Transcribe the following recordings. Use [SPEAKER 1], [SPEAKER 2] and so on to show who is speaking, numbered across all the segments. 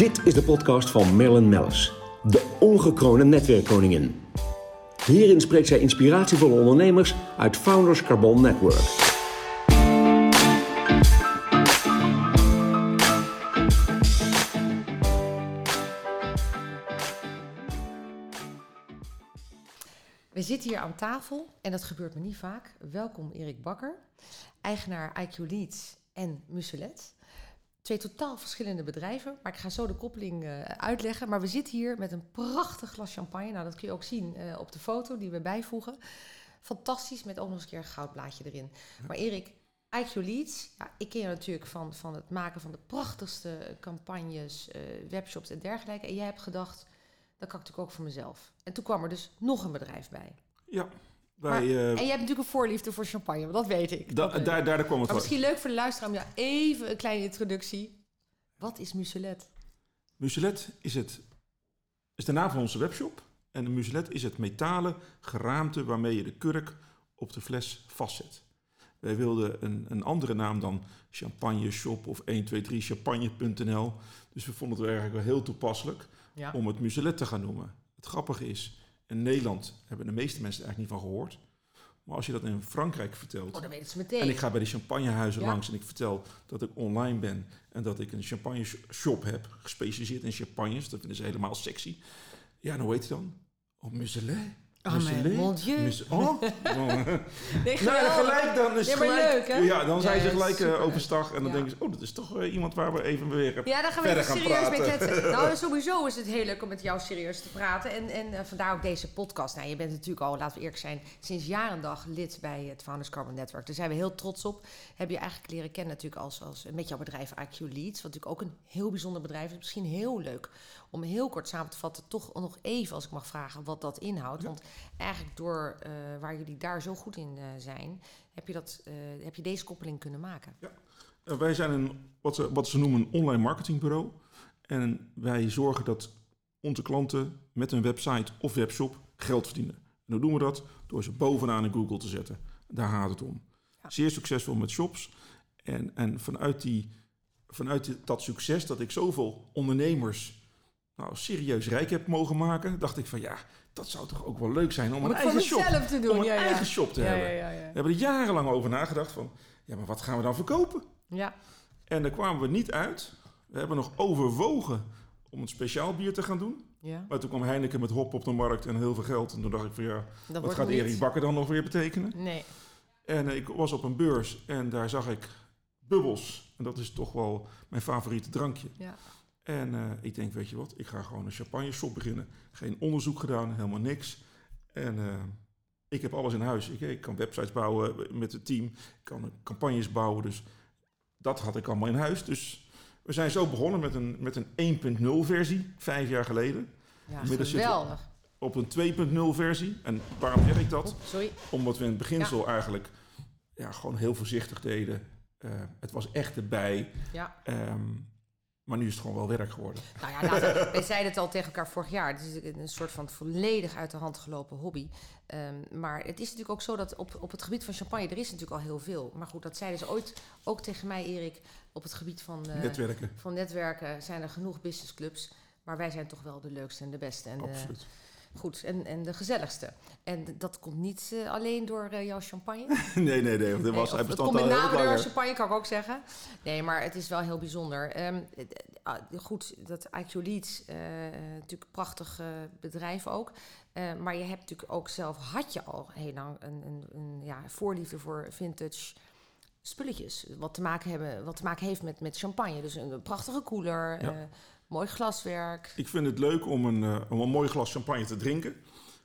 [SPEAKER 1] Dit is de podcast van Marilyn Mellis, de ongekroonde netwerkkoningin. Hierin spreekt zij inspiratievolle ondernemers uit Founders Carbon Network.
[SPEAKER 2] We zitten hier aan tafel en dat gebeurt me niet vaak. Welkom Erik Bakker, eigenaar IQ Leads en Muselet. Twee totaal verschillende bedrijven, maar ik ga zo de koppeling uh, uitleggen. Maar we zitten hier met een prachtig glas champagne. Nou, dat kun je ook zien uh, op de foto die we bijvoegen. Fantastisch, met ook nog eens een keer een goudblaadje erin. Maar Erik, IQ Leads, ja, ik ken je natuurlijk van, van het maken van de prachtigste campagnes, uh, webshops en dergelijke. En jij hebt gedacht, dat kan ik natuurlijk ook voor mezelf. En toen kwam er dus nog een bedrijf bij.
[SPEAKER 3] Ja.
[SPEAKER 2] Maar, uh, en jij hebt natuurlijk een voorliefde voor champagne, dat weet ik.
[SPEAKER 3] Da, daar, daar, daar kwam het
[SPEAKER 2] Maar misschien leuk voor de luisteraar om ja, even een kleine introductie. Wat is Muselet?
[SPEAKER 3] Muselet is, het, is de naam van onze webshop. En Muselet is het metalen geraamte waarmee je de kurk op de fles vastzet. Wij wilden een, een andere naam dan Champagne Shop of 123champagne.nl. Dus we vonden het eigenlijk wel heel toepasselijk ja. om het Muselet te gaan noemen. Het grappige is, in Nederland hebben de meeste mensen er eigenlijk niet van gehoord. Maar als je dat in Frankrijk vertelt.
[SPEAKER 2] Oh, dan weten ze meteen.
[SPEAKER 3] En ik ga bij de champagnehuizen ja. langs en ik vertel dat ik online ben. En dat ik een champagne shop heb, gespecialiseerd in champagnes. Dat vinden ze helemaal sexy. Ja, en hoe heet het dan? Oh, Muselet.
[SPEAKER 2] Oh, mon dieu.
[SPEAKER 3] Oh. nee, nou, gelijk dan is
[SPEAKER 2] ja,
[SPEAKER 3] gelijk,
[SPEAKER 2] leuk, hè?
[SPEAKER 3] Ja, dan zijn ze gelijk uh, overstag. En dan
[SPEAKER 2] Ja.
[SPEAKER 3] denken ze, oh, dat is toch uh, iemand waar we even weer
[SPEAKER 2] Ja, daar gaan we even
[SPEAKER 3] gaan
[SPEAKER 2] serieus mee
[SPEAKER 3] praten.
[SPEAKER 2] kletsen. Nou, sowieso is het heel leuk om met jou serieus te praten. En, en uh, vandaar ook deze podcast. Nou, je bent natuurlijk al, laten we eerlijk zijn, sinds jaar en dag lid bij het Founders Carbon Network. Daar zijn we heel trots op. Heb je eigenlijk leren kennen natuurlijk als, als met jouw bedrijf IQ Leads. Wat natuurlijk ook een heel bijzonder bedrijf is. Misschien heel leuk om heel kort samen te vatten, toch nog even, als ik mag vragen, wat dat inhoudt.
[SPEAKER 3] Ja.
[SPEAKER 2] Want eigenlijk door uh, waar jullie daar zo goed in uh, zijn, heb je, dat, uh, heb je deze koppeling kunnen maken.
[SPEAKER 3] Uh, wij zijn een, wat, ze, wat ze noemen een online marketingbureau. En wij zorgen dat onze klanten met een website of webshop geld verdienen. En hoe doen we dat? Door ze bovenaan in Google te zetten. Daar gaat het om. Ja. Zeer succesvol met shops. En, en vanuit, die, vanuit dat succes dat ik zoveel ondernemers nou, serieus rijk heb mogen maken, dacht ik van ja, dat zou toch ook wel leuk zijn om,
[SPEAKER 2] om
[SPEAKER 3] een eigen shop
[SPEAKER 2] te doen.
[SPEAKER 3] om een
[SPEAKER 2] ja, ja.
[SPEAKER 3] eigen shop te
[SPEAKER 2] ja,
[SPEAKER 3] hebben. We hebben er jarenlang over nagedacht van ja, maar wat gaan we dan verkopen?
[SPEAKER 2] Ja.
[SPEAKER 3] En daar kwamen we niet uit. We hebben nog overwogen om een speciaal bier te gaan doen.
[SPEAKER 2] Ja.
[SPEAKER 3] Maar toen kwam Heineken met hop op de markt en heel veel geld. En toen dacht ik van ja,
[SPEAKER 2] Dat
[SPEAKER 3] wat gaat
[SPEAKER 2] niet...
[SPEAKER 3] Erik Bakker dan nog weer betekenen?
[SPEAKER 2] Nee.
[SPEAKER 3] En uh, ik was op een beurs en daar zag ik bubbels. En dat is toch wel mijn favoriete drankje.
[SPEAKER 2] Ja.
[SPEAKER 3] En uh, ik denk, weet je wat, ik ga gewoon een champagne shop beginnen. Geen onderzoek gedaan, helemaal niks. En uh, ik heb alles in huis. Ik, ik, kan websites bouwen met het team. Ik kan campagnes bouwen. Dus dat had ik allemaal in huis. Dus we zijn zo begonnen met een, met een 1.0 versie, vijf jaar geleden.
[SPEAKER 2] Ja, geweldig.
[SPEAKER 3] Op een 2.0 versie. En waarom zeg ik dat?
[SPEAKER 2] Oh, sorry.
[SPEAKER 3] Omdat we in het beginsel ja. eigenlijk ja, gewoon heel voorzichtig deden. Uh, het was echt erbij.
[SPEAKER 2] Ja.
[SPEAKER 3] Um, maar nu is het gewoon wel werk geworden.
[SPEAKER 2] Nou ja, wij zeiden het al tegen elkaar vorig jaar. Het is een soort van volledig uit de hand gelopen hobby. Um, maar het is natuurlijk ook zo dat op, op het gebied van champagne... er is natuurlijk al heel veel. Maar goed, dat zeiden ze ooit ook tegen mij, Erik... op het gebied van, uh,
[SPEAKER 3] netwerken.
[SPEAKER 2] van netwerken zijn er genoeg businessclubs. Maar wij zijn toch wel de leukste en de beste. En
[SPEAKER 3] Absoluut.
[SPEAKER 2] De, goed, en, en de gezelligste. En dat komt niet uh, alleen door uh, jouw champagne.
[SPEAKER 3] nee, nee, nee. Dat was
[SPEAKER 2] nee, het komt met name door champagne, kan ik ook zeggen. Nee, maar het is wel heel bijzonder. Um, goed, dat IQ Leads, uh, natuurlijk een prachtig bedrijf ook. Maar je hebt natuurlijk ook zelf, had je al heel lang een, een, een ja, voorliefde voor vintage spulletjes. Wat te maken, hebben, wat te maken heeft met, met champagne. Dus een, een prachtige koeler, ja. Mooi glaswerk.
[SPEAKER 3] Ik vind het leuk om een, uh, om een mooi glas champagne te drinken.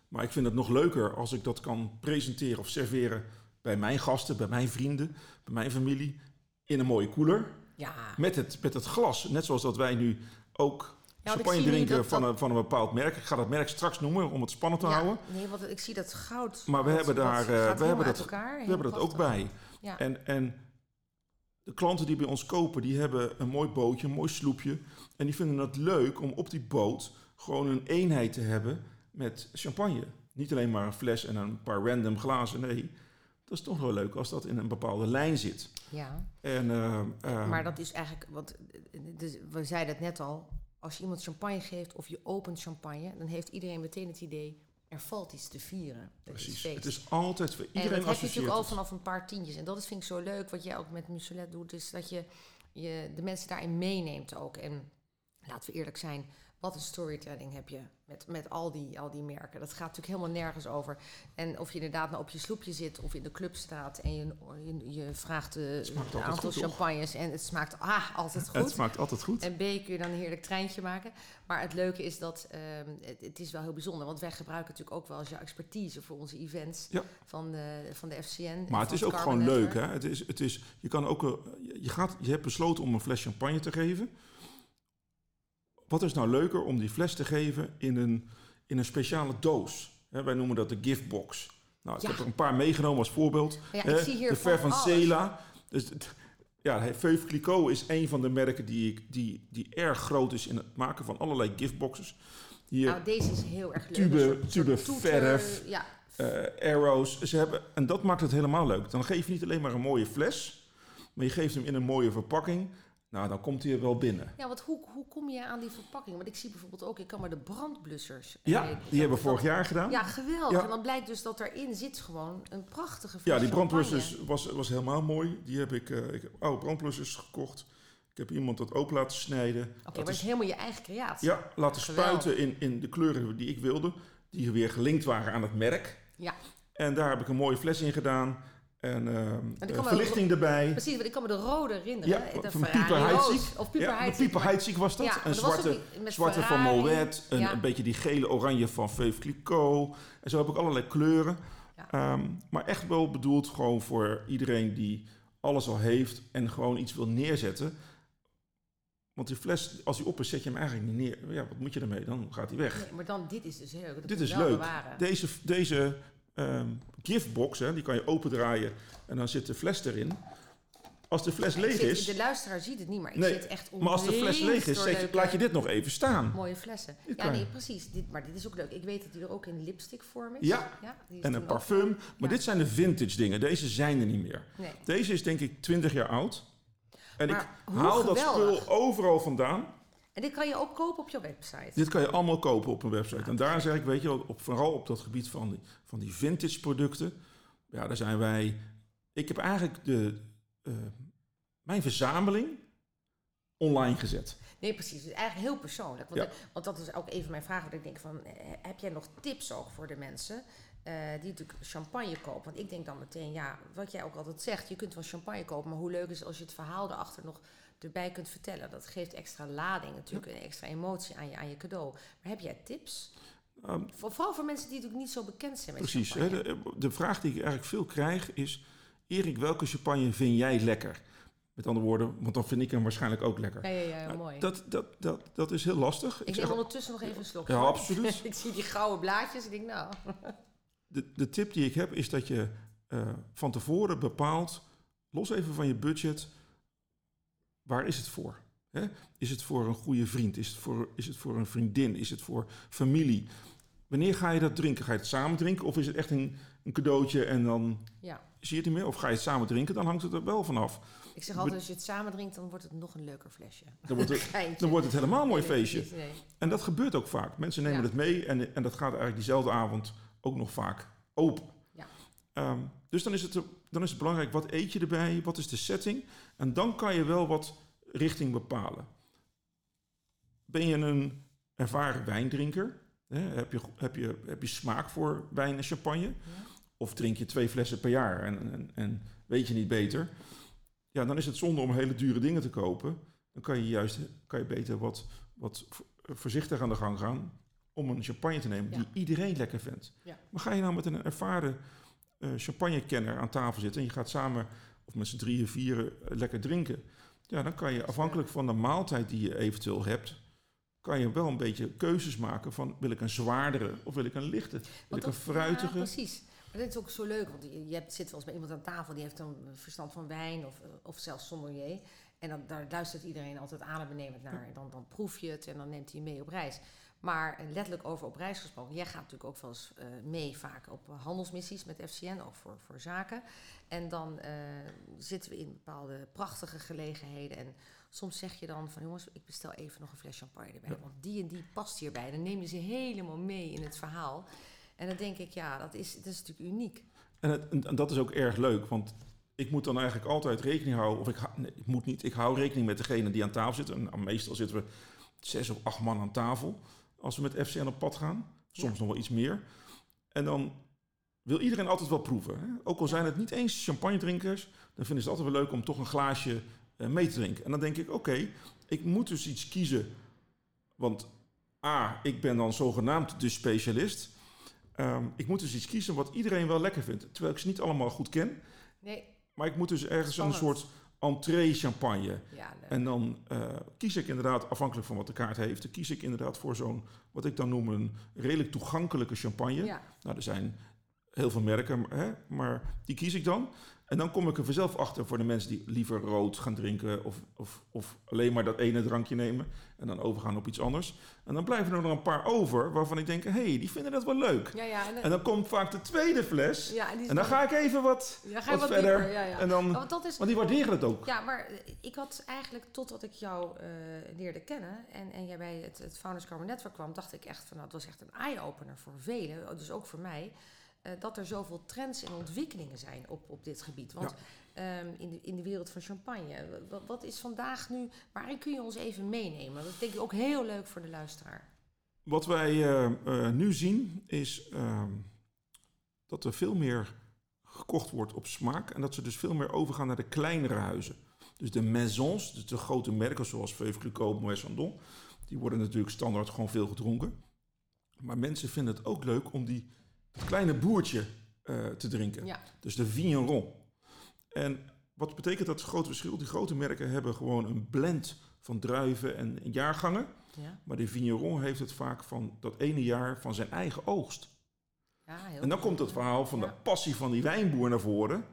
[SPEAKER 3] Maar ik vind het nog leuker als ik dat kan presenteren of serveren bij mijn gasten, bij mijn vrienden, bij mijn familie. In een mooie koeler.
[SPEAKER 2] Ja.
[SPEAKER 3] Met, het, met het glas. Net zoals dat wij nu ook ja, champagne drinken dat, van, dat... Een, van een bepaald merk. Ik ga dat merk straks noemen om het spannend te
[SPEAKER 2] ja,
[SPEAKER 3] houden.
[SPEAKER 2] Nee, want ik zie dat goud.
[SPEAKER 3] Maar we hebben daar uh, we hebben dat, we hebben dat ook bij.
[SPEAKER 2] Ja.
[SPEAKER 3] En, en de klanten die bij ons kopen, die hebben een mooi bootje, een mooi sloepje. En die vinden het leuk om op die boot gewoon een eenheid te hebben met champagne. Niet alleen maar een fles en een paar random glazen. Nee, dat is toch wel leuk als dat in een bepaalde lijn zit.
[SPEAKER 2] Ja.
[SPEAKER 3] En, uh, uh,
[SPEAKER 2] maar dat is eigenlijk, want dus we zeiden het net al, als je iemand champagne geeft of je opent champagne, dan heeft iedereen meteen het idee, er valt iets te vieren. Er is
[SPEAKER 3] Precies. Het is altijd voor
[SPEAKER 2] en
[SPEAKER 3] iedereen
[SPEAKER 2] dat heb je natuurlijk al vanaf een paar tientjes. En dat is, vind ik zo leuk, wat jij ook met Muselet doet, is dat je, je de mensen daarin meeneemt ook. En laten we eerlijk zijn, wat een storytelling heb je met, met al, die, al die merken. Dat gaat natuurlijk helemaal nergens over. En of je inderdaad nou op je sloepje zit of in de club staat en je, je, je vraagt
[SPEAKER 3] smaakt
[SPEAKER 2] een aantal
[SPEAKER 3] goed, toch?
[SPEAKER 2] champagnes en het smaakt ah, altijd goed.
[SPEAKER 3] Het smaakt altijd goed.
[SPEAKER 2] En B kun je dan een heerlijk treintje maken. Maar het leuke is dat ehm, het, het is wel heel bijzonder. Want wij gebruiken natuurlijk ook wel als jouw expertise voor onze events
[SPEAKER 3] Ja.
[SPEAKER 2] van, de, van de FCN.
[SPEAKER 3] Maar het is ook gewoon leuk. Hè? Het is, het is, je, kan ook, eh, je, gaat, je hebt besloten om een fles champagne te geven. Wat is nou leuker om die fles te geven in een, in een speciale doos? Wij noemen dat de giftbox. Nou, ik
[SPEAKER 2] Ja.
[SPEAKER 3] heb er een paar meegenomen als voorbeeld.
[SPEAKER 2] Ja, ik
[SPEAKER 3] Hè,
[SPEAKER 2] zie hier
[SPEAKER 3] de Ver
[SPEAKER 2] van.
[SPEAKER 3] Cela. Dus, ja, Veuve Clicquot is een van de merken die, die, die erg groot is in het maken van allerlei giftboxes. Hier,
[SPEAKER 2] Nou, deze is heel erg leuk.
[SPEAKER 3] Tube-
[SPEAKER 2] soort-
[SPEAKER 3] tube
[SPEAKER 2] soort toeter,
[SPEAKER 3] verf.
[SPEAKER 2] Ja,
[SPEAKER 3] eh, arrows. Ze hebben, en dat maakt het helemaal leuk. Dan geef je niet alleen maar een mooie fles, maar je geeft hem in een mooie verpakking. Nou, dan komt hij er wel binnen.
[SPEAKER 2] ja, want hoe, hoe kom je aan die verpakking? Want ik zie bijvoorbeeld ook, ik kan maar de brandblussers.
[SPEAKER 3] Ja,
[SPEAKER 2] eh,
[SPEAKER 3] die hebben we vorig jaar gedaan.
[SPEAKER 2] Ja, geweldig.
[SPEAKER 3] Ja.
[SPEAKER 2] En dan blijkt dus dat erin zit gewoon een prachtige
[SPEAKER 3] Ja, die brandblussers was, was helemaal mooi. Die heb ik, eh, ik heb oude brandblussers gekocht. Ik heb iemand dat open laten snijden.
[SPEAKER 2] Oké, maar het is helemaal je eigen creatie.
[SPEAKER 3] ja, laten
[SPEAKER 2] Geweldig.
[SPEAKER 3] spuiten in, in de kleuren die ik wilde. Die weer gelinkt waren aan het merk.
[SPEAKER 2] Ja.
[SPEAKER 3] En daar heb ik een mooie fles in gedaan. En ehm, eh, verlichting erbij.
[SPEAKER 2] Precies, want ik kan me de rode herinneren.
[SPEAKER 3] Ja, van Pieper. Heidsieck.
[SPEAKER 2] Of Pieper
[SPEAKER 3] ja,
[SPEAKER 2] Heidsieck,
[SPEAKER 3] Heidsieck was dat.
[SPEAKER 2] Ja,
[SPEAKER 3] zwarte,
[SPEAKER 2] ook
[SPEAKER 3] zwarte van. Moet. Een,
[SPEAKER 2] Ja.
[SPEAKER 3] een beetje die gele oranje van Veuve Clicquot. En zo heb ik allerlei kleuren.
[SPEAKER 2] Ja.
[SPEAKER 3] Ehm, maar echt wel bedoeld gewoon voor iedereen die alles al heeft en gewoon iets wil neerzetten. Want die fles, als die op is, zet je hem eigenlijk niet neer. Ja, wat moet je ermee? Dan gaat hij weg.
[SPEAKER 2] Nee, maar dan, dit is dus heel leuk.
[SPEAKER 3] Dit is leuk.
[SPEAKER 2] bewaren.
[SPEAKER 3] Deze, deze ehm, giftbox, hè, die kan je opendraaien en dan zit de fles erin. Als de fles leeg
[SPEAKER 2] zit-
[SPEAKER 3] is,
[SPEAKER 2] De luisteraar ziet het niet, maar ik
[SPEAKER 3] Nee,
[SPEAKER 2] zit echt
[SPEAKER 3] maar als de fles leeg is, zet laat je dit nog even staan.
[SPEAKER 2] Mooie flessen.
[SPEAKER 3] Dit
[SPEAKER 2] Ja, nee, precies. Dit, maar dit is ook leuk. Ik weet dat die er ook in lipstick vorm is.
[SPEAKER 3] Ja,
[SPEAKER 2] die is
[SPEAKER 3] En een
[SPEAKER 2] ook-
[SPEAKER 3] parfum. Maar
[SPEAKER 2] Ja.
[SPEAKER 3] dit zijn de vintage dingen. Deze zijn er niet meer.
[SPEAKER 2] Nee.
[SPEAKER 3] Deze is denk ik 20 jaar oud. En
[SPEAKER 2] Maar
[SPEAKER 3] ik haal dat spul overal vandaan.
[SPEAKER 2] En dit kan je ook kopen op jouw website.
[SPEAKER 3] Dit kan je allemaal kopen op een website. En daar zeg ik, weet je, op, vooral op dat gebied van die, van die vintage producten. Ja, daar zijn wij. Ik heb eigenlijk de, eh, mijn verzameling online gezet.
[SPEAKER 2] Nee, precies. Het is eigenlijk heel persoonlijk. Want,
[SPEAKER 3] Ja.
[SPEAKER 2] want dat is ook een van mijn vragen. Dat ik denk van, eh, heb jij nog tips ook voor de mensen eh, die natuurlijk champagne kopen? Want ik denk dan meteen, ja, wat jij ook altijd zegt. Je kunt wel champagne kopen, maar hoe leuk is als je het verhaal erachter nog erbij kunt vertellen. Dat geeft extra lading natuurlijk, een extra emotie aan je, aan je cadeau. Maar heb jij tips?
[SPEAKER 3] Ehm,
[SPEAKER 2] Voor, vooral voor mensen die natuurlijk niet zo bekend zijn met
[SPEAKER 3] Precies.
[SPEAKER 2] Champagne.
[SPEAKER 3] de, de vraag die ik eigenlijk veel krijg is... Erik, welke champagne vind jij lekker? Met andere woorden, want dan vind ik hem waarschijnlijk ook lekker.
[SPEAKER 2] Ja, ja, ja,
[SPEAKER 3] Nou,
[SPEAKER 2] mooi.
[SPEAKER 3] Dat, dat, dat, dat is heel lastig.
[SPEAKER 2] ik
[SPEAKER 3] zeg-
[SPEAKER 2] neem ondertussen nog even een slok.
[SPEAKER 3] Ja, absoluut.
[SPEAKER 2] ik zie die gouden blaadjes. Ik denk, nou...
[SPEAKER 3] de, de tip die ik heb is dat je eh, van tevoren bepaalt, los even van je budget, waar is het voor? Is het voor een goede vriend? Is het voor, is het voor een vriendin? Is het voor familie? Wanneer ga je dat drinken? Ga je het samen drinken of is het echt een, een cadeautje en dan
[SPEAKER 2] Ja.
[SPEAKER 3] zie je het niet meer? Of ga je het samen drinken? Dan hangt het er wel vanaf.
[SPEAKER 2] Ik zeg altijd, als je het samen drinkt, dan wordt het nog een leuker flesje.
[SPEAKER 3] Dan wordt het,
[SPEAKER 2] Geintje.
[SPEAKER 3] dan wordt het helemaal een mooi feestje.
[SPEAKER 2] nee.
[SPEAKER 3] En dat gebeurt ook vaak. Mensen nemen
[SPEAKER 2] Ja.
[SPEAKER 3] het mee en, en dat gaat eigenlijk diezelfde avond ook nog vaak open.
[SPEAKER 2] Ja.
[SPEAKER 3] Ehm, dus dan is, het, dan is het belangrijk, wat eet je erbij? Wat is de setting? En dan kan je wel wat richting bepalen. Ben je een ervaren wijndrinker? Hè? Heb, je, heb, je, heb je smaak voor wijn en champagne? Of drink je twee flessen per jaar en, en, en weet je niet beter? Ja, dan is het zonde om hele dure dingen te kopen. Dan kan je juist kan je beter wat, wat vo- voorzichtig aan de gang gaan om een champagne te nemen
[SPEAKER 2] Ja.
[SPEAKER 3] die iedereen lekker vindt.
[SPEAKER 2] Ja.
[SPEAKER 3] Maar ga je nou met een ervaren champagnekenner aan tafel zitten en je gaat samen of met z'n drieën, vieren eh, lekker drinken. Ja, dan kan je afhankelijk van de maaltijd die je eventueel hebt, kan je wel een beetje keuzes maken van wil ik een zwaardere of wil ik een lichte? Wil ik een
[SPEAKER 2] dat-
[SPEAKER 3] fruitige?
[SPEAKER 2] Ja, precies. Maar dit is ook zo leuk, want je, zit wel eens bij iemand aan tafel die heeft dan verstand van wijn of, of zelfs sommelier. En dan, daar luistert iedereen altijd adembenemend naar. En dan, dan proef je het en dan neemt hij mee op reis. Maar letterlijk over op reis gesproken. Jij gaat natuurlijk ook wel eens eh, mee vaak op eh, handelsmissies met FCN, ook voor, voor zaken. En dan eh, zitten we in bepaalde prachtige gelegenheden. En soms zeg je dan van jongens, ik bestel even nog een fles champagne erbij.
[SPEAKER 3] Ja.
[SPEAKER 2] Want die en die past hierbij. Dan neem je ze helemaal mee in het verhaal. En dan denk ik, ja, dat is, dat is natuurlijk uniek.
[SPEAKER 3] En, het, en- dat is ook erg leuk, want ik moet dan eigenlijk altijd rekening houden, of ik, ha- nee, ik moet niet, ik hou rekening met degene die aan tafel zit. En meestal zitten we zes of acht man aan tafel als we met FCN op pad gaan. Soms
[SPEAKER 2] Ja.
[SPEAKER 3] nog wel iets meer. En dan wil iedereen altijd wel proeven. Hè? Ook al zijn het niet eens champagne drinkers, dan vinden ze het altijd wel leuk om toch een glaasje eh, mee te drinken. En dan denk ik, oké, ik moet dus iets kiezen. Want A, ik ben dan zogenaamd de specialist. Ehm, ik moet dus iets kiezen wat iedereen wel lekker vindt. Terwijl ik ze niet allemaal goed ken.
[SPEAKER 2] Nee,
[SPEAKER 3] Maar ik moet dus ergens
[SPEAKER 2] Spannend.
[SPEAKER 3] een soort entree champagne.
[SPEAKER 2] ja.
[SPEAKER 3] En dan eh, kies ik inderdaad, afhankelijk van wat de kaart heeft, dan kies ik inderdaad voor zo'n, wat ik dan noem een redelijk toegankelijke champagne.
[SPEAKER 2] ja.
[SPEAKER 3] Nou, er zijn heel veel merken, maar, hè, maar die kies ik dan. En dan kom ik er vanzelf achter voor de mensen die liever rood gaan drinken of, of, of alleen maar dat ene drankje nemen en dan overgaan op iets anders. En dan blijven er nog een paar over waarvan ik denk, hé, hey, die vinden dat wel leuk.
[SPEAKER 2] Ja, ja, en,
[SPEAKER 3] En dan komt vaak de tweede fles
[SPEAKER 2] ja, en,
[SPEAKER 3] dan ga ik even wat,
[SPEAKER 2] ja, ga je
[SPEAKER 3] wat
[SPEAKER 2] wat
[SPEAKER 3] verder.
[SPEAKER 2] dieper, Ja, ja.
[SPEAKER 3] En dan,
[SPEAKER 2] want dat is,
[SPEAKER 3] want die waarderen het ook.
[SPEAKER 2] Ja, maar ik had eigenlijk, totdat ik jou eh, leerde kennen en, en jij bij het, het Founders Carbon Network kwam, dacht ik echt van, nou, het was echt een eye-opener voor velen, dus ook voor mij, eh, dat er zoveel trends en ontwikkelingen zijn op, op dit gebied. Want ehm, in, de, in de wereld van champagne, wat, wat is vandaag nu, waarin kun je ons even meenemen? Dat denk ik ook heel leuk voor de luisteraar.
[SPEAKER 3] Wat wij eh, eh, nu zien is ehm, dat er veel meer gekocht wordt op smaak en dat ze dus veel meer overgaan naar de kleinere huizen. Dus de maisons, dus de grote merken zoals Veuve Clicquot, Moët Chandon, die worden natuurlijk standaard gewoon veel gedronken. Maar mensen vinden het ook leuk om die het kleine boertje eh, te drinken.
[SPEAKER 2] Ja,
[SPEAKER 3] Dus de vigneron. En wat betekent dat grote verschil? Die grote merken hebben gewoon een blend van druiven en jaargangen.
[SPEAKER 2] ja,
[SPEAKER 3] Maar de vigneron heeft het vaak van dat ene jaar van zijn eigen oogst.
[SPEAKER 2] ja heel
[SPEAKER 3] En dan komt het verhaal van de passie van die wijnboer naar voren.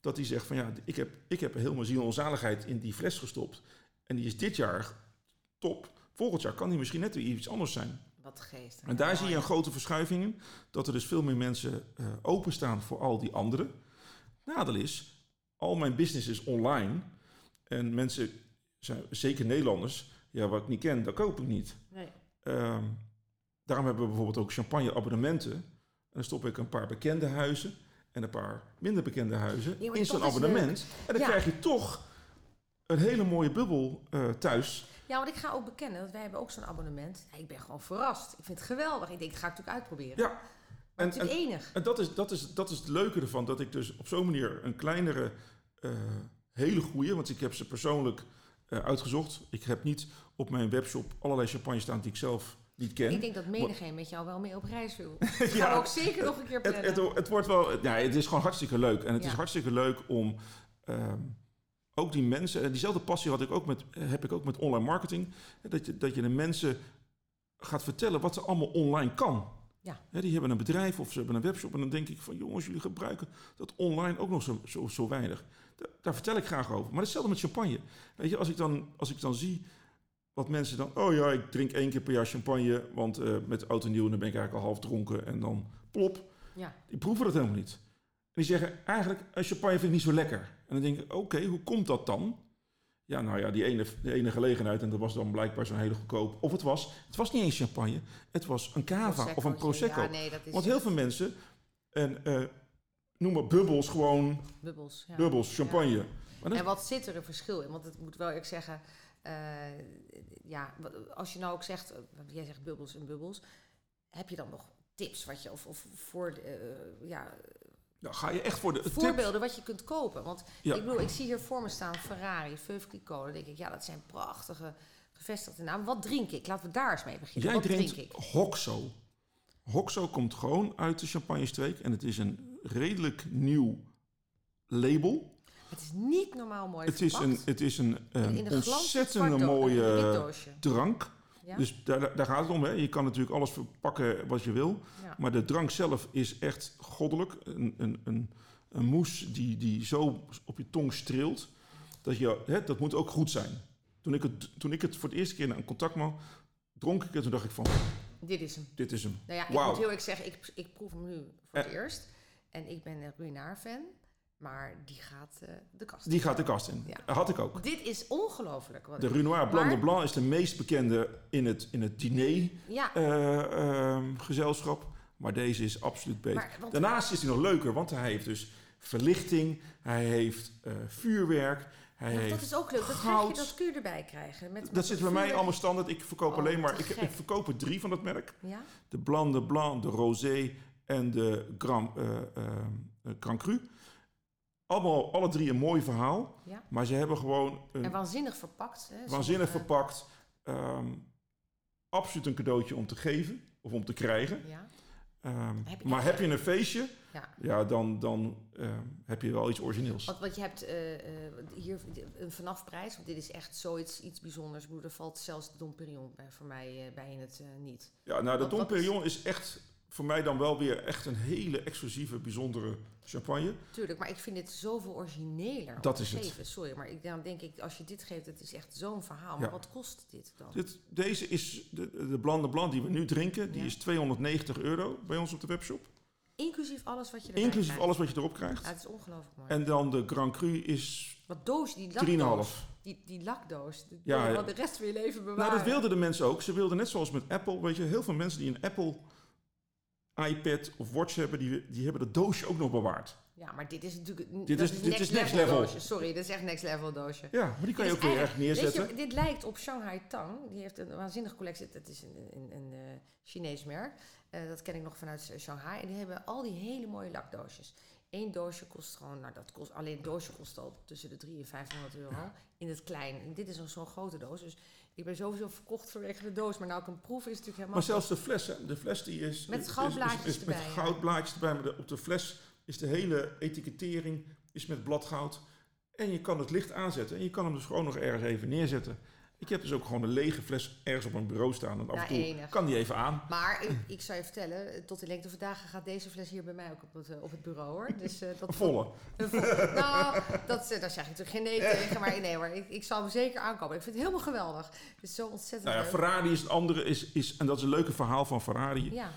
[SPEAKER 3] Dat hij zegt van ja, ik heb, ik heb mijn ziel en zaligheid in die fles gestopt. En die is dit jaar top. Volgend jaar kan die misschien net weer iets anders zijn.
[SPEAKER 2] Wat geest.
[SPEAKER 3] En daar zie je een grote verschuiving in. Dat er dus veel meer mensen eh, openstaan voor al die anderen. Nadeel is, al mijn business is online. En mensen, zijn, zeker Nederlanders, ja, wat ik niet ken, dat koop ik niet.
[SPEAKER 2] Nee.
[SPEAKER 3] Ehm, daarom hebben we bijvoorbeeld ook champagne abonnementen. En dan stop ik een paar bekende huizen en een paar minder bekende huizen
[SPEAKER 2] Ja,
[SPEAKER 3] in zo'n
[SPEAKER 2] is
[SPEAKER 3] abonnement. En dan
[SPEAKER 2] Ja.
[SPEAKER 3] krijg je toch een hele mooie bubbel eh, thuis.
[SPEAKER 2] Ja, want ik ga ook bekennen dat wij hebben ook zo'n abonnement. Ja, ik ben gewoon verrast. Ik vind het geweldig. Ik denk, dat ga ik natuurlijk uitproberen.
[SPEAKER 3] Ja,
[SPEAKER 2] maar
[SPEAKER 3] en-
[SPEAKER 2] enig.
[SPEAKER 3] En dat is, dat, is, dat is het leuke ervan, dat ik dus op zo'n manier een kleinere, eh, hele goede, want ik heb ze persoonlijk eh, uitgezocht. Ik heb niet op mijn webshop allerlei champagne staan die ik zelf niet ken.
[SPEAKER 2] Ik denk dat menigeen met jou wel mee op reis wil.
[SPEAKER 3] Ja,
[SPEAKER 2] Gaan we ook zeker nog een keer
[SPEAKER 3] het,
[SPEAKER 2] plannen.
[SPEAKER 3] het, het wordt wel, ja, het is gewoon hartstikke leuk. En het is hartstikke leuk om ehm, ook die mensen, en diezelfde passie had ik ook met, heb ik ook met online marketing, dat je, dat je de mensen gaat vertellen wat ze allemaal online kan.
[SPEAKER 2] Ja.
[SPEAKER 3] Die hebben een bedrijf of ze hebben een webshop en dan denk ik van jongens, jullie gebruiken dat online ook nog zo, zo, zo weinig. Da- daar vertel ik graag over. Maar hetzelfde met champagne. Weet je, als ik dan, als ik dan zie wat mensen dan, oh ja, ik drink één keer per jaar champagne, want eh, met oud en nieuw dan ben ik eigenlijk al half dronken en dan plop.
[SPEAKER 2] Ja.
[SPEAKER 3] Die proeven dat helemaal niet. En die zeggen eigenlijk, eh, champagne vind ik niet zo lekker. En dan denk ik, oké, hoe komt dat dan? Ja, nou ja, die ene, ene gelegenheid, en dat was dan blijkbaar zo'n hele goedkoop. Of het was, het was niet eens champagne, het was een cava of een prosecco.
[SPEAKER 2] Ja, nee, dat is
[SPEAKER 3] Want heel veel mensen, en eh, noem maar bubbels, gewoon
[SPEAKER 2] bubbels. Ja.
[SPEAKER 3] bubbels, champagne. Maar
[SPEAKER 2] En wat zit er een verschil in? Want het moet wel eerlijk zeggen, eh, ja, als je nou ook zegt, jij zegt bubbels en bubbels, heb je dan nog tips wat je of, of voor eh, ja,
[SPEAKER 3] nou, ga je echt voor de tip-
[SPEAKER 2] voorbeelden wat je kunt kopen? Want
[SPEAKER 3] Ja.
[SPEAKER 2] ik bedoel, ik zie hier voor me staan Ferrari, Veuve. Dan denk ik, ja, dat zijn prachtige gevestigde namen. Wat drink ik? Laten we daar eens mee beginnen.
[SPEAKER 3] Jij
[SPEAKER 2] wat
[SPEAKER 3] drinkt
[SPEAKER 2] drink ik?
[SPEAKER 3] Hoxo. Hoxo komt gewoon uit de champagne-streek en het is een redelijk nieuw label.
[SPEAKER 2] Het is niet normaal mooi
[SPEAKER 3] Het is een, het is een,
[SPEAKER 2] En
[SPEAKER 3] een
[SPEAKER 2] glans
[SPEAKER 3] ontzettende mooie drank.
[SPEAKER 2] Ja?
[SPEAKER 3] Dus daar, daar gaat het om. Hè. Je kan natuurlijk alles verpakken wat je wil.
[SPEAKER 2] ja.
[SPEAKER 3] Maar de drank zelf is echt goddelijk. Een, een, een, een mousse die, die zo op je tong streelt. dat, je, hè, dat moet ook goed zijn. Toen ik, het, toen ik het voor het eerste keer naar een contactman dronk ik het, toen dacht ik van,
[SPEAKER 2] Dit is hem.
[SPEAKER 3] dit is hem.
[SPEAKER 2] Nou ja, ik moet heel erg zeggen, ik, ik proef hem nu voor het
[SPEAKER 3] Eh.
[SPEAKER 2] eerst. En ik ben een Ruinaar-fan. Maar die gaat eh, de kast
[SPEAKER 3] Die gaat de kast in.
[SPEAKER 2] Ja.
[SPEAKER 3] Had ik ook.
[SPEAKER 2] Dit is ongelooflijk.
[SPEAKER 3] De Renoir Blanc
[SPEAKER 2] Maar-
[SPEAKER 3] de Blanc is de meest bekende in het, in het diner
[SPEAKER 2] Ja,
[SPEAKER 3] eh, ehm, gezelschap. Maar deze is absoluut beter.
[SPEAKER 2] Maar, want-
[SPEAKER 3] Daarnaast is hij nog leuker, want hij heeft dus verlichting, hij heeft eh, vuurwerk, hij
[SPEAKER 2] ja,
[SPEAKER 3] heeft
[SPEAKER 2] dat is ook leuk. Dat, krijg je, dat kun je erbij krijgen. Met,
[SPEAKER 3] Dat zit bij mij allemaal standaard. Ik verkoop
[SPEAKER 2] Oh,
[SPEAKER 3] alleen maar, ik, ik verkoop er drie van dat merk.
[SPEAKER 2] Ja?
[SPEAKER 3] De Blanc de Blanc, de Rosé en de Grand, Grand Cru. Allemaal, alle drie een mooi verhaal.
[SPEAKER 2] Ja.
[SPEAKER 3] Maar ze hebben gewoon een
[SPEAKER 2] En waanzinnig verpakt. Hè?
[SPEAKER 3] waanzinnig
[SPEAKER 2] Sommige-
[SPEAKER 3] verpakt. ehm, absoluut een cadeautje om te geven of om te krijgen.
[SPEAKER 2] Ja,
[SPEAKER 3] Ehm,
[SPEAKER 2] Heb
[SPEAKER 3] maar heb je een feestje,
[SPEAKER 2] ja.
[SPEAKER 3] ja, dan, dan ehm, heb je wel iets origineels.
[SPEAKER 2] Want, want je hebt eh, eh, hier een vanafprijs, want dit is echt zoiets iets bijzonders. Ik bedoel, er valt zelfs de Dom Perignon bij, voor mij eh, bij in het eh, niet.
[SPEAKER 3] Ja, nou, de
[SPEAKER 2] Wat-
[SPEAKER 3] Dom
[SPEAKER 2] wat is-
[SPEAKER 3] Perignon is echt voor mij dan wel weer echt een hele exclusieve, bijzondere champagne.
[SPEAKER 2] Tuurlijk, maar ik vind dit zoveel origineler
[SPEAKER 3] Dat is het.
[SPEAKER 2] Sorry, maar ik, dan denk ik, als je dit geeft, het is echt zo'n verhaal. Maar
[SPEAKER 3] Ja.
[SPEAKER 2] wat kost dit dan?
[SPEAKER 3] Dit, deze is de, de Blanc de Blanc die we nu drinken. Die
[SPEAKER 2] Ja.
[SPEAKER 3] is 290 euro bij ons op de webshop.
[SPEAKER 2] Inclusief alles wat je erbij
[SPEAKER 3] Inclusief
[SPEAKER 2] krijgt.
[SPEAKER 3] alles wat je erop krijgt.
[SPEAKER 2] Ja, het is ongelooflijk mooi.
[SPEAKER 3] En dan de Grand Cru is
[SPEAKER 2] wat doos, die
[SPEAKER 3] 3,5.
[SPEAKER 2] lakdoos. Die, die lakdoos. Die
[SPEAKER 3] Ja,
[SPEAKER 2] wil je
[SPEAKER 3] ja.
[SPEAKER 2] de rest van je leven bewaren.
[SPEAKER 3] Nou, dat wilden de mensen ook. Ze wilden net zoals met Apple, weet je, heel veel mensen die een Apple iPad of Watch hebben, die, die hebben dat doosje ook nog bewaard.
[SPEAKER 2] Ja, maar dit is natuurlijk...
[SPEAKER 3] Dit
[SPEAKER 2] dat
[SPEAKER 3] is- dit is next level.
[SPEAKER 2] doosje. Sorry, dit is echt next level doosje.
[SPEAKER 3] Ja, maar die kan je ook weer echt neerzetten.
[SPEAKER 2] Je, dit lijkt op Shanghai Tang. Die heeft een waanzinnige collectie. Dat is een, een, een, eh, Chinees merk. Eh, dat ken ik nog vanuit Shanghai. En die hebben al die hele mooie lakdoosjes. Eén doosje kost gewoon, nou dat kost, alleen het doosje kost al tussen de 300 en 500 euro. In het klein. En dit is zo'n grote doos. Dus ik ben sowieso verkocht vanwege de doos. Maar nou ik een proef is het natuurlijk helemaal...
[SPEAKER 3] Maar zelfs de fles, hè, de fles die is...
[SPEAKER 2] Met
[SPEAKER 3] is-
[SPEAKER 2] goudblaadjes
[SPEAKER 3] is, is Met
[SPEAKER 2] erbij, ja.
[SPEAKER 3] goudblaadjes erbij, maar de- op de fles is de hele etikettering is met bladgoud. En je kan het licht aanzetten en je kan hem dus gewoon nog ergens even neerzetten. Ik heb dus ook gewoon een lege fles ergens op mijn bureau staan. En af en toe
[SPEAKER 2] enig.
[SPEAKER 3] kan die even aan.
[SPEAKER 2] Maar ik, ik zou je vertellen, tot de lengte van dagen gaat deze fles hier bij mij ook op het, eh, op het bureau hoor. Dus, eh, dat
[SPEAKER 3] Een volle.
[SPEAKER 2] Een nou, dat, eh, daar zeg ik natuurlijk geen nee tegen. Maar nee hoor, ik, ik zal hem zeker aankopen. Ik vind het helemaal geweldig. Het is zo ontzettend
[SPEAKER 3] Nou ja,
[SPEAKER 2] leuk.
[SPEAKER 3] Ferrari is het andere, is, is, en dat is een leuke verhaal van Ferrari.
[SPEAKER 2] Ja,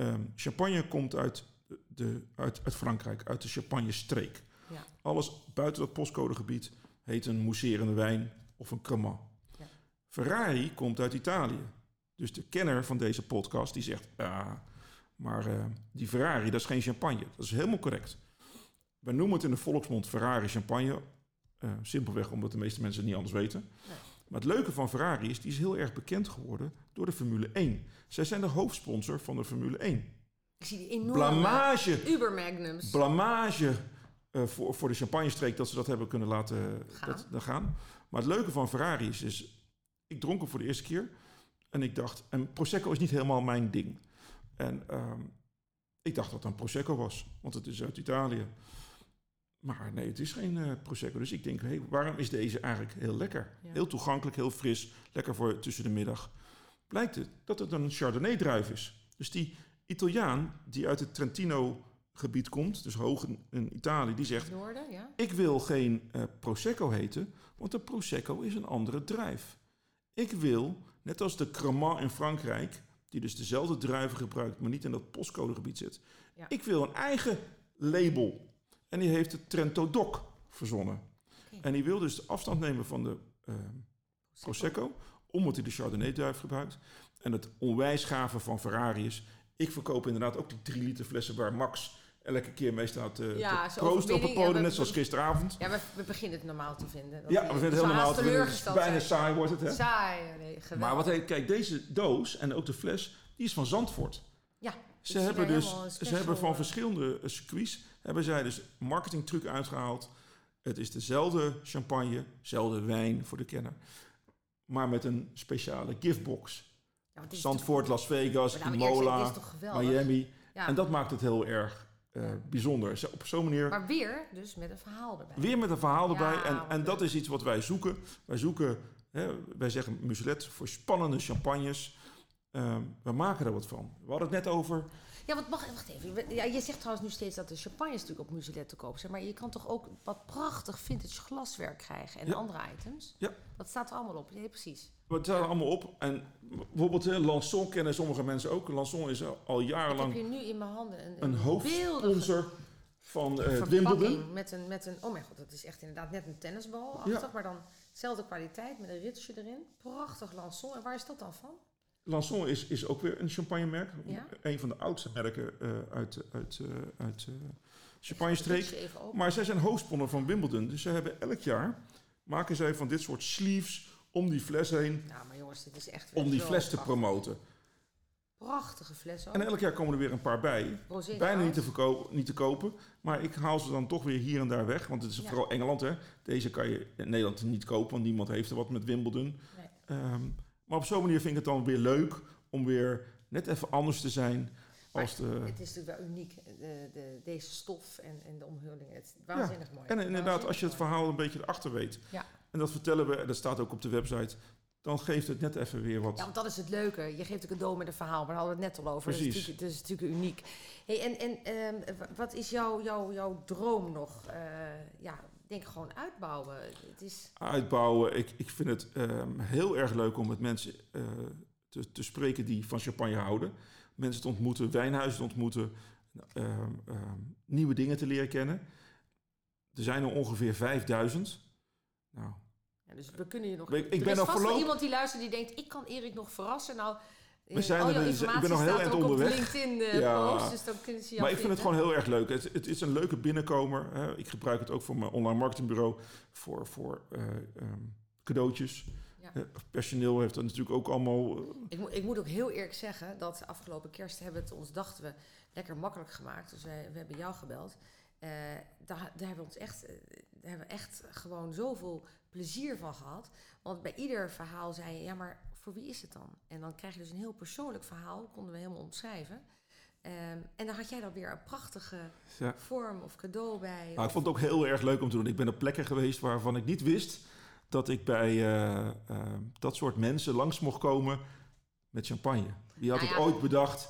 [SPEAKER 3] Ehm, champagne komt uit, de, uit, uit Frankrijk, uit de Champagne-streek.
[SPEAKER 2] ja,
[SPEAKER 3] Alles buiten dat postcodegebied heet een mousserende wijn of een cremant. Ferrari komt uit Italië. Dus de kenner van deze podcast die zegt... Ja, maar eh, die Ferrari, dat is geen champagne. Dat is helemaal correct. We noemen het in de volksmond Ferrari champagne. eh, simpelweg omdat de meeste mensen het niet anders weten.
[SPEAKER 2] Nee.
[SPEAKER 3] Maar het leuke van Ferrari is, die is heel erg bekend geworden door de Formule 1. Zij zijn de hoofdsponsor van de Formule 1.
[SPEAKER 2] ik zie die enorme
[SPEAKER 3] Blamage
[SPEAKER 2] Uber Magnums.
[SPEAKER 3] blamage eh, voor, voor de champagne-streek dat ze dat hebben kunnen laten
[SPEAKER 2] Gaan.
[SPEAKER 3] Dat, dat gaan. Maar het leuke van Ferrari is, is, ik dronk hem voor de eerste keer en ik dacht, en Prosecco is niet helemaal mijn ding. En ehm, ik dacht dat het een Prosecco was, want het is uit Italië. Maar nee, het is geen eh, Prosecco. Dus ik denk, hey, waarom is deze eigenlijk heel lekker?
[SPEAKER 2] Ja.
[SPEAKER 3] Heel toegankelijk, heel fris, lekker voor tussen de middag. Blijkt het dat het een Chardonnay-druif is. Dus die Italiaan die uit het Trentino-gebied komt, dus hoog in, in Italië, die zegt...
[SPEAKER 2] Noorden, ja.
[SPEAKER 3] Ik wil geen eh, Prosecco heten, want de Prosecco is een andere druif. Ik wil, net als de Cremant in Frankrijk, die dus dezelfde druiven gebruikt, maar niet in dat postcodegebied zit.
[SPEAKER 2] Ja.
[SPEAKER 3] Ik wil een eigen label. En die heeft het Trento Doc verzonnen. En die wil dus afstand nemen van de eh, Prosecco, omdat hij de Chardonnay-druif gebruikt. En het onwijs gave van Ferrari is, ik verkoop inderdaad ook die 3 liter flessen waar Max elke keer mee staat
[SPEAKER 2] Ja,
[SPEAKER 3] te
[SPEAKER 2] zo'n
[SPEAKER 3] proosten op het podium,
[SPEAKER 2] we-
[SPEAKER 3] net zoals gisteravond.
[SPEAKER 2] Ja, we, we beginnen het normaal te vinden. Dat
[SPEAKER 3] Ja, we vinden het heel normaal. te vinden. Bijna saai wordt het, hè?
[SPEAKER 2] Saai, nee, geweldig.
[SPEAKER 3] Maar wat heet, kijk, deze doos en ook de fles, die is van Zandvoort.
[SPEAKER 2] Ja,
[SPEAKER 3] Ze hebben dus,
[SPEAKER 2] helemaal
[SPEAKER 3] ze hebben van verschillende eh, circuits, hebben zij dus marketingtruc uitgehaald. Het is dezelfde champagne, dezelfde wijn voor de kenner. Maar met een speciale giftbox.
[SPEAKER 2] ja,
[SPEAKER 3] Zandvoort, Las Vegas, Imola? Miami.
[SPEAKER 2] Ja,
[SPEAKER 3] En dat maakt het heel erg eh, bijzonder. Op zo'n manier
[SPEAKER 2] Maar weer dus met een verhaal erbij.
[SPEAKER 3] Weer met een verhaal
[SPEAKER 2] Ja,
[SPEAKER 3] erbij. En, en dat is iets wat wij zoeken. Wij zoeken, hè, wij zeggen muselet voor spannende champagnes. Ehm, we maken er wat van. We hadden het net over.
[SPEAKER 2] Ja, want wacht, wacht even. Ja, je zegt trouwens nu steeds dat de champagnes natuurlijk op Muselet te koop zijn. Maar je kan toch ook wat prachtig vintage glaswerk krijgen en
[SPEAKER 3] Ja.
[SPEAKER 2] andere items?
[SPEAKER 3] Ja.
[SPEAKER 2] Dat staat er allemaal op. Ja, precies.
[SPEAKER 3] We staan er allemaal op. En bijvoorbeeld eh, Lançon kennen sommige mensen ook. Lançon is al- al
[SPEAKER 2] Ik heb
[SPEAKER 3] jarenlang
[SPEAKER 2] hier nu in mijn handen een,
[SPEAKER 3] een hoofdsponsor van het
[SPEAKER 2] verpakking
[SPEAKER 3] Wimbledon.
[SPEAKER 2] met een, met een... Oh mijn god, dat is echt inderdaad net een tennisbal. achtig,
[SPEAKER 3] Ja.
[SPEAKER 2] Maar dan dezelfde kwaliteit met een ritsje erin. Prachtig Lançon. En waar is dat dan van?
[SPEAKER 3] Lançon is, is ook weer een champagnemerk.
[SPEAKER 2] Ja.
[SPEAKER 3] Een van de oudste merken eh, uit, uit, eh, uit eh Champagne-streek. Maar zij zijn hoofdsponsor van Wimbledon. Dus ze hebben elk jaar maken zij van dit soort sleeves om die fles heen.
[SPEAKER 2] Nou, maar jongens, dit is echt...
[SPEAKER 3] Om die fles te
[SPEAKER 2] prachtig.
[SPEAKER 3] promoten.
[SPEAKER 2] Prachtige fles ook.
[SPEAKER 3] En elk jaar komen er weer een paar bij.
[SPEAKER 2] Rosé
[SPEAKER 3] Bijna niet te, verko- niet te kopen. Maar ik haal ze dan toch weer hier en daar weg. Want het is
[SPEAKER 2] Ja.
[SPEAKER 3] vooral Engeland. Hè. Deze kan je in Nederland niet kopen. Want niemand heeft er wat met Wimbledon.
[SPEAKER 2] Nee.
[SPEAKER 3] Ehm, maar op zo'n manier vind ik het dan weer leuk. Om weer net even anders te zijn. Als de,
[SPEAKER 2] Het is natuurlijk wel uniek, de, de, deze stof en, en de omhulling. Het is waanzinnig mooi.
[SPEAKER 3] en inderdaad, als je het verhaal een beetje erachter weet.
[SPEAKER 2] Ja.
[SPEAKER 3] En dat vertellen we. En dat staat ook op de website. Dan geeft het net even weer wat.
[SPEAKER 2] Ja, want dat is het leuke. Je geeft een cadeau met een verhaal, maar daar hadden we het net al over. Dat is
[SPEAKER 3] Precies.
[SPEAKER 2] natuurlijk, dat is natuurlijk uniek. Hey, en en ehm, wat is jouw, jouw, jouw droom nog? Eh, ja, denk gewoon uitbouwen. Het is,
[SPEAKER 3] uitbouwen. Ik, ik vind het ehm, heel erg leuk om met mensen eh, te, te spreken die van champagne houden. Mensen te ontmoeten, wijnhuizen te ontmoeten, ehm, ehm, nieuwe dingen te leren kennen. Er zijn er ongeveer 5000. Nou,
[SPEAKER 2] ja, dus we kunnen je nog...
[SPEAKER 3] Ik- ik ben
[SPEAKER 2] is
[SPEAKER 3] nog voorlopig-
[SPEAKER 2] iemand die luistert die denkt, ik kan Erik nog verrassen. Nou,
[SPEAKER 3] We zijn er dus- ik ben nog heel
[SPEAKER 2] op
[SPEAKER 3] onderweg.
[SPEAKER 2] LinkedIn eh,
[SPEAKER 3] Ja.
[SPEAKER 2] post, dus dan kunnen ze jou
[SPEAKER 3] maar ik vind het gewoon heel erg leuk. Het, het is een leuke binnenkomer. Hè. Ik gebruik het ook voor mijn online marketingbureau. Voor, voor eh, ehm, cadeautjes.
[SPEAKER 2] Ja.
[SPEAKER 3] Eh, personeel heeft dat natuurlijk ook allemaal...
[SPEAKER 2] Ik, moet- ik moet ook heel eerlijk zeggen dat afgelopen kerst hebben we het ons, dachten we, lekker makkelijk gemaakt. Dus wij, we hebben jou gebeld. Daar, daar hebben we ons echt, daar hebben we echt gewoon zoveel plezier van gehad. Want bij ieder verhaal zei je, ja, maar voor wie is het dan? En dan krijg je dus een heel persoonlijk verhaal, konden we helemaal omschrijven. Ehm, en dan had jij dan weer een prachtige
[SPEAKER 3] ja.
[SPEAKER 2] vorm of cadeau bij.
[SPEAKER 3] Nou, ik vond het ook heel erg leuk om te doen. Ik ben op plekken geweest waarvan ik niet wist dat ik bij eh, eh, dat soort mensen langs mocht komen met champagne. Die had
[SPEAKER 2] Nou
[SPEAKER 3] het ooit bedacht.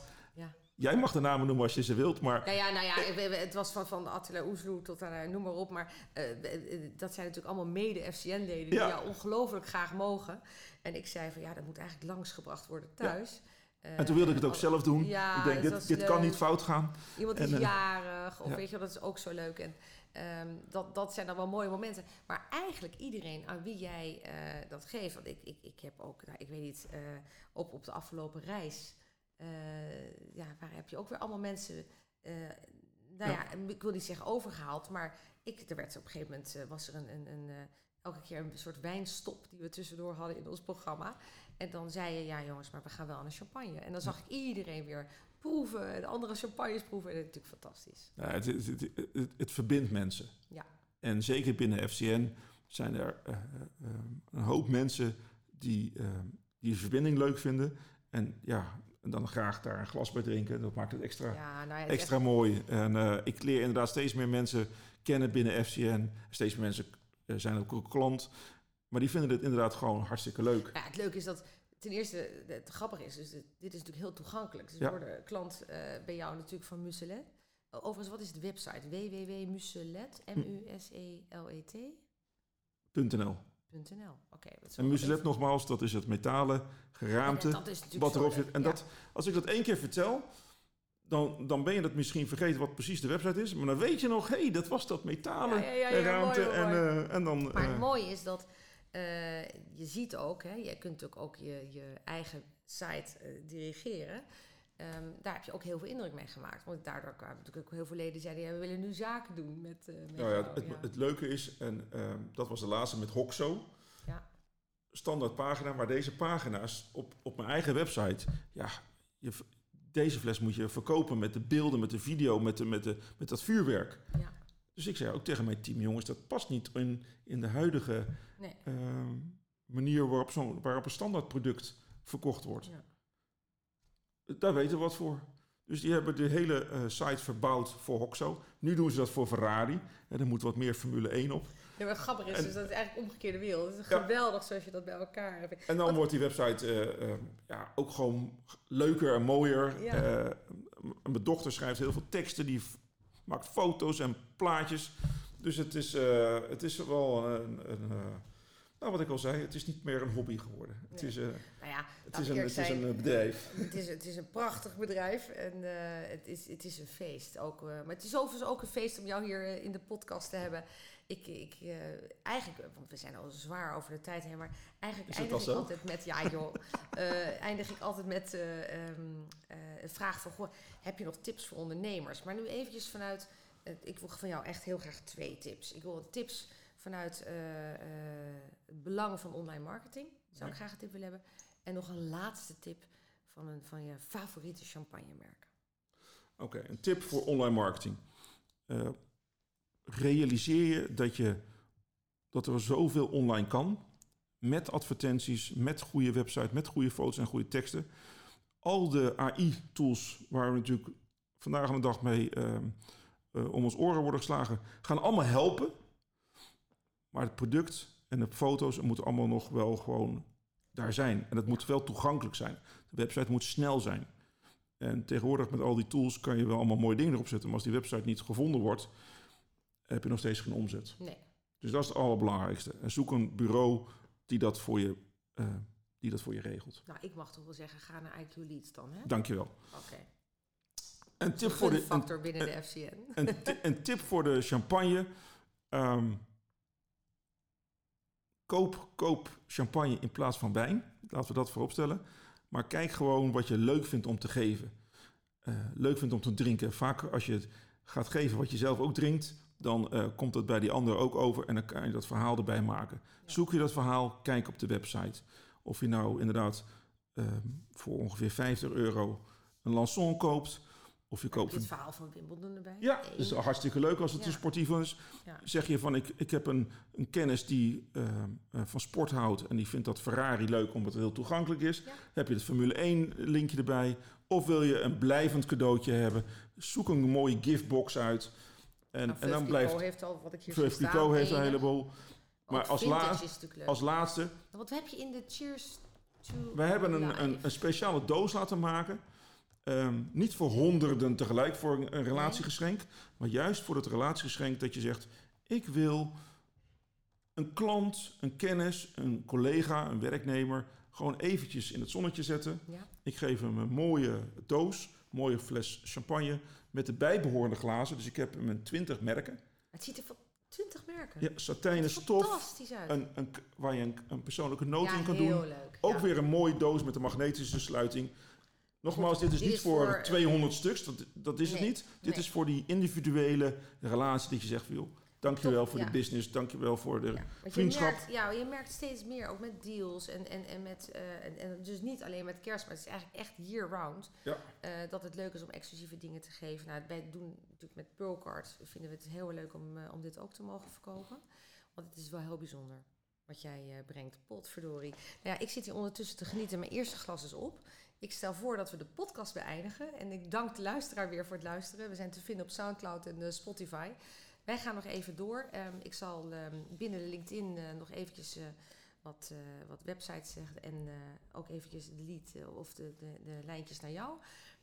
[SPEAKER 3] Jij mag de namen noemen als je ze wilt, maar
[SPEAKER 2] Nou ja, nou ja, het was van, van Attila Oesloe tot aan, eh, noem maar op. Maar eh, eh, dat zijn natuurlijk allemaal mede-FCN-leden die
[SPEAKER 3] Ja.
[SPEAKER 2] jou ongelooflijk graag mogen. En ik zei van ja, dat moet eigenlijk langsgebracht worden thuis.
[SPEAKER 3] En toen wilde ik het ook zelf doen.
[SPEAKER 2] Ja,
[SPEAKER 3] ik denk, dit, dit kan niet fout gaan.
[SPEAKER 2] Iemand is jarig, of
[SPEAKER 3] ja.
[SPEAKER 2] weet je wel, dat is ook zo leuk. En ehm, dat, dat zijn dan wel mooie momenten. Maar eigenlijk iedereen aan wie jij dat geeft, want ik, ik, ik heb ook, nou, ik weet niet, op, op de afgelopen reis, ja, waar heb je ook weer allemaal mensen, eh, nou ja. ik wil niet zeggen overgehaald, maar ik, er werd op een gegeven moment, eh, was er een, een, een eh, elke keer een soort wijnstop die we tussendoor hadden in ons programma. En dan zei je, ja jongens, maar we gaan wel aan een champagne. En dan zag ik iedereen weer proeven, de andere champagnes proeven. En dat is natuurlijk fantastisch.
[SPEAKER 3] Ja, het, het, het, verbindt mensen.
[SPEAKER 2] Ja.
[SPEAKER 3] En zeker binnen FCN zijn er eh, eh, een hoop mensen die, eh, die de verbinding leuk vinden. En ja, dan graag daar een glas bij drinken. Dat maakt het extra,
[SPEAKER 2] Ja, nou ja, het
[SPEAKER 3] extra mooi. En eh, ik leer inderdaad steeds meer mensen kennen binnen FCN. Steeds meer mensen eh, zijn ook een klant. Maar die vinden het inderdaad gewoon hartstikke leuk.
[SPEAKER 2] Ja, het leuke is dat ten eerste het grappige is, dus dit, is natuurlijk heel toegankelijk. Dus
[SPEAKER 3] Ja.
[SPEAKER 2] we worden klant eh, bij jou natuurlijk van Muselet. Overigens, wat is de website? www.muselet, M-U-S-E-L-E-T?
[SPEAKER 3] .nl.
[SPEAKER 2] Oké.
[SPEAKER 3] En muselet nogmaals, dat is het metalen geraamte.
[SPEAKER 2] Ja,
[SPEAKER 3] wat erop zit. En
[SPEAKER 2] ja.
[SPEAKER 3] dat, als ik dat één keer vertel, dan, dan ben je dat misschien vergeten wat precies de website is. Maar dan weet je nog, hé, hey, dat was dat metalen
[SPEAKER 2] Ja, ja,
[SPEAKER 3] ruimte.
[SPEAKER 2] mooi,
[SPEAKER 3] en, eh, en dan...
[SPEAKER 2] Maar
[SPEAKER 3] eh,
[SPEAKER 2] het mooie is dat eh, je ziet ook, hè, je kunt natuurlijk ook je, je eigen site eh, dirigeren. Ehm, daar heb je ook heel veel indruk mee gemaakt. Want daardoor kwamen natuurlijk ook heel veel leden die zeiden... Ja, we willen nu zaken doen met, eh met
[SPEAKER 3] nou ja,
[SPEAKER 2] jou.
[SPEAKER 3] het,
[SPEAKER 2] ja.
[SPEAKER 3] het leuke is, en ehm, dat was de laatste met Hoxo.
[SPEAKER 2] Ja.
[SPEAKER 3] Standaard pagina, maar deze pagina's op, op mijn eigen website, ja, je, deze fles moet je verkopen met de beelden, met de video, met, de, met, de, met dat vuurwerk.
[SPEAKER 2] Ja.
[SPEAKER 3] Dus ik zei ook tegen mijn team, jongens, dat past niet in, in de huidige
[SPEAKER 2] Nee.
[SPEAKER 3] ehm, manier waarop, zo'n waarop een standaard product verkocht wordt.
[SPEAKER 2] Ja.
[SPEAKER 3] Daar weten we wat voor. Dus die hebben de hele eh, site verbouwd voor Hoxo. Nu doen ze dat voor Ferrari. En er moet wat meer Formule 1 op.
[SPEAKER 2] Ja, maar grappig is
[SPEAKER 3] En-
[SPEAKER 2] dus dat is eigenlijk omgekeerde wereld. Het is
[SPEAKER 3] Ja.
[SPEAKER 2] geweldig zoals je dat bij elkaar hebt.
[SPEAKER 3] En dan
[SPEAKER 2] Wat-
[SPEAKER 3] wordt die website eh, eh, ja, ook gewoon leuker en mooier.
[SPEAKER 2] Ja.
[SPEAKER 3] Mijn dochter schrijft heel veel teksten, die maakt foto's en plaatjes. Dus het is, het is wel een, een nou wat ik al zei, het is niet meer een hobby geworden. Het is, eh,
[SPEAKER 2] Nou ja,
[SPEAKER 3] het is een, het is een eh, bedrijf.
[SPEAKER 2] Het is, het is een prachtig bedrijf en eh, het, is, het is een feest. Ook, maar het is overigens ook een feest om jou hier in de podcast te hebben. Ik, ik, eigenlijk, want we zijn al zwaar over de tijd heen, maar eigenlijk eindig ik altijd met, ja joh, eindig ik altijd met eh, een vraag van, goh, heb je nog tips voor ondernemers? Maar nu eventjes vanuit, ik wil van jou echt heel graag twee tips. Ik wil tips vanuit eh, het belang van online marketing, zou ik graag een tip willen hebben. En nog een laatste tip van, een, van je favoriete champagnemerk.
[SPEAKER 3] Oké, een tip voor online marketing. Eh, realiseer je dat, je dat er zoveel online kan. Met advertenties, met goede website, met goede foto's en goede teksten. Al de AI-tools waar we natuurlijk vandaag aan de dag mee om ons oren worden geslagen, gaan allemaal helpen. Maar het product en de foto's moeten allemaal nog wel gewoon daar zijn. En het moet wel toegankelijk zijn. De website moet snel zijn. En tegenwoordig met al die tools kan je wel allemaal mooie dingen erop zetten. Maar als die website niet gevonden wordt, heb je nog steeds geen omzet.
[SPEAKER 2] Nee.
[SPEAKER 3] Dus dat is het allerbelangrijkste. En zoek een bureau die dat voor je, eh, die dat voor je regelt.
[SPEAKER 2] Nou, ik mag toch wel zeggen, ga naar IQ Leads dan, hè?
[SPEAKER 3] Dankjewel.
[SPEAKER 2] Oké.
[SPEAKER 3] Een tip voor de, een,
[SPEAKER 2] factor binnen de FCN.
[SPEAKER 3] een, een tip voor de champagne. Ehm, koop, koop champagne in plaats van wijn. Laten we dat voorop stellen. Maar kijk gewoon wat je leuk vindt om te geven. Eh, leuk vindt om te drinken. Vaak als je het gaat geven wat je zelf ook drinkt, dan eh, komt dat bij die ander ook over en dan kan je dat verhaal erbij maken.
[SPEAKER 2] Ja.
[SPEAKER 3] Zoek je dat verhaal, kijk op de website. Of je nou inderdaad ehm, voor ongeveer 50 euro een lançon koopt, of je
[SPEAKER 2] Heb
[SPEAKER 3] koopt
[SPEAKER 2] je het verhaal van Wimbledon erbij?
[SPEAKER 3] ja, dat is hartstikke leuk als het
[SPEAKER 2] Ja.
[SPEAKER 3] een sportief is.
[SPEAKER 2] Ja.
[SPEAKER 3] Zeg je van, ik, ik heb een, een kennis die eh, eh, van sport houdt en die vindt dat Ferrari leuk omdat het heel toegankelijk is.
[SPEAKER 2] Ja.
[SPEAKER 3] Heb je het Formule 1 linkje erbij. Of wil je een blijvend cadeautje hebben. Zoek een mooie giftbox uit. En,
[SPEAKER 2] Nou,
[SPEAKER 3] en dan blijft...
[SPEAKER 2] Heeft al, wat ik hier zie staan,
[SPEAKER 3] heeft een heleboel. Maar als
[SPEAKER 2] vintage
[SPEAKER 3] laat-
[SPEAKER 2] is natuurlijk leuk.
[SPEAKER 3] Als laatste,
[SPEAKER 2] Nou, Wat heb je in de Cheers to
[SPEAKER 3] wij hebben een, een, een speciale doos laten maken. Ehm, niet voor honderden tegelijk voor een, een relatiegeschenk. Maar juist voor het relatiegeschenk dat je zegt... Ik wil een klant, een kennis, een collega, een werknemer... gewoon eventjes in het zonnetje zetten.
[SPEAKER 2] Ja.
[SPEAKER 3] Ik geef hem een mooie doos, een mooie fles champagne... met de bijbehorende glazen. Dus ik heb hem in 20 merken.
[SPEAKER 2] Het ziet er van 20 merken.
[SPEAKER 3] Ja, satijnen stof,
[SPEAKER 2] Fantastisch uit.
[SPEAKER 3] een, een, waar je een, een persoonlijke noot
[SPEAKER 2] ja,
[SPEAKER 3] in kan
[SPEAKER 2] heel
[SPEAKER 3] doen.
[SPEAKER 2] leuk.
[SPEAKER 3] Ook
[SPEAKER 2] ja.
[SPEAKER 3] weer een mooie doos met een magnetische sluiting. Nogmaals, dit is
[SPEAKER 2] Dit
[SPEAKER 3] niet
[SPEAKER 2] is
[SPEAKER 3] voor,
[SPEAKER 2] voor, eh,
[SPEAKER 3] 200 stuks, dat, dat is het niet. Dit
[SPEAKER 2] nee.
[SPEAKER 3] is voor die individuele relatie dat je zegt, joh, dankjewel
[SPEAKER 2] Top,
[SPEAKER 3] voor
[SPEAKER 2] ja.
[SPEAKER 3] de business, dankjewel voor de...
[SPEAKER 2] Ja, want je
[SPEAKER 3] vriendschap.
[SPEAKER 2] merkt, ja, je merkt steeds meer, ook met deals en, en, en met, eh, en, en dus niet alleen met kerst, maar het is eigenlijk echt year-round.
[SPEAKER 3] Ja.
[SPEAKER 2] eh, dat het leuk is om exclusieve dingen te geven. Nou, wij doen natuurlijk met Pearlcard, vinden we het heel leuk om, eh, om dit ook te mogen verkopen. Want het is wel heel bijzonder wat jij brengt. Potverdorie. Nou ja, ik zit hier ondertussen te genieten. Mijn eerste glas is op. Ik stel voor dat we de podcast beëindigen. En ik dank de luisteraar weer voor het luisteren. We zijn te vinden op Soundcloud en eh, Spotify. Wij gaan nog even door. Ehm, ik zal ehm, binnen LinkedIn eh, nog eventjes eh, wat, wat websites zeggen. En ook eventjes de lead of de, de, de lijntjes naar jou.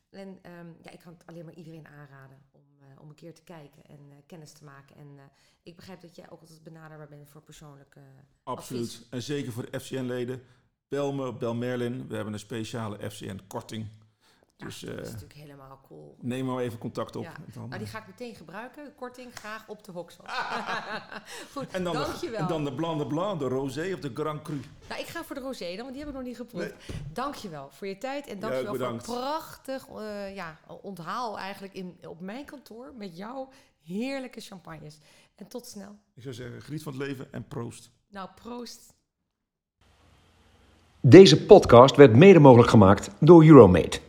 [SPEAKER 2] En ehm, ja, ik kan het alleen maar iedereen aanraden om, om een keer te kijken en kennis te maken. En ik begrijp dat jij ook altijd benaderbaar bent voor persoonlijke...
[SPEAKER 3] Absoluut.
[SPEAKER 2] advies.
[SPEAKER 3] En zeker voor de FCN-leden. Bel me, bel Merlin. We hebben een speciale FCN-korting. Dus
[SPEAKER 2] ja, dat is
[SPEAKER 3] eh,
[SPEAKER 2] natuurlijk helemaal cool.
[SPEAKER 3] neem maar even contact op.
[SPEAKER 2] Ja.
[SPEAKER 3] Dan,
[SPEAKER 2] Nou, die ga ik meteen gebruiken. De korting graag op de hoksel. Goed,
[SPEAKER 3] en dan, de,
[SPEAKER 2] dankjewel.
[SPEAKER 3] en dan de Blanc de Blanc, de Rosé of de Grand Cru.
[SPEAKER 2] Nou, ik ga voor de rosé dan, want die heb ik nog niet geproefd. Dankjewel voor je tijd en dankjewel
[SPEAKER 3] ook
[SPEAKER 2] voor een prachtig eh, ja, onthaal eigenlijk in, op mijn kantoor met jouw heerlijke champagnes. En tot snel.
[SPEAKER 3] Ik zou zeggen, geniet van het leven en proost.
[SPEAKER 2] Nou, proost.
[SPEAKER 1] Deze podcast werd mede mogelijk gemaakt door Euromate.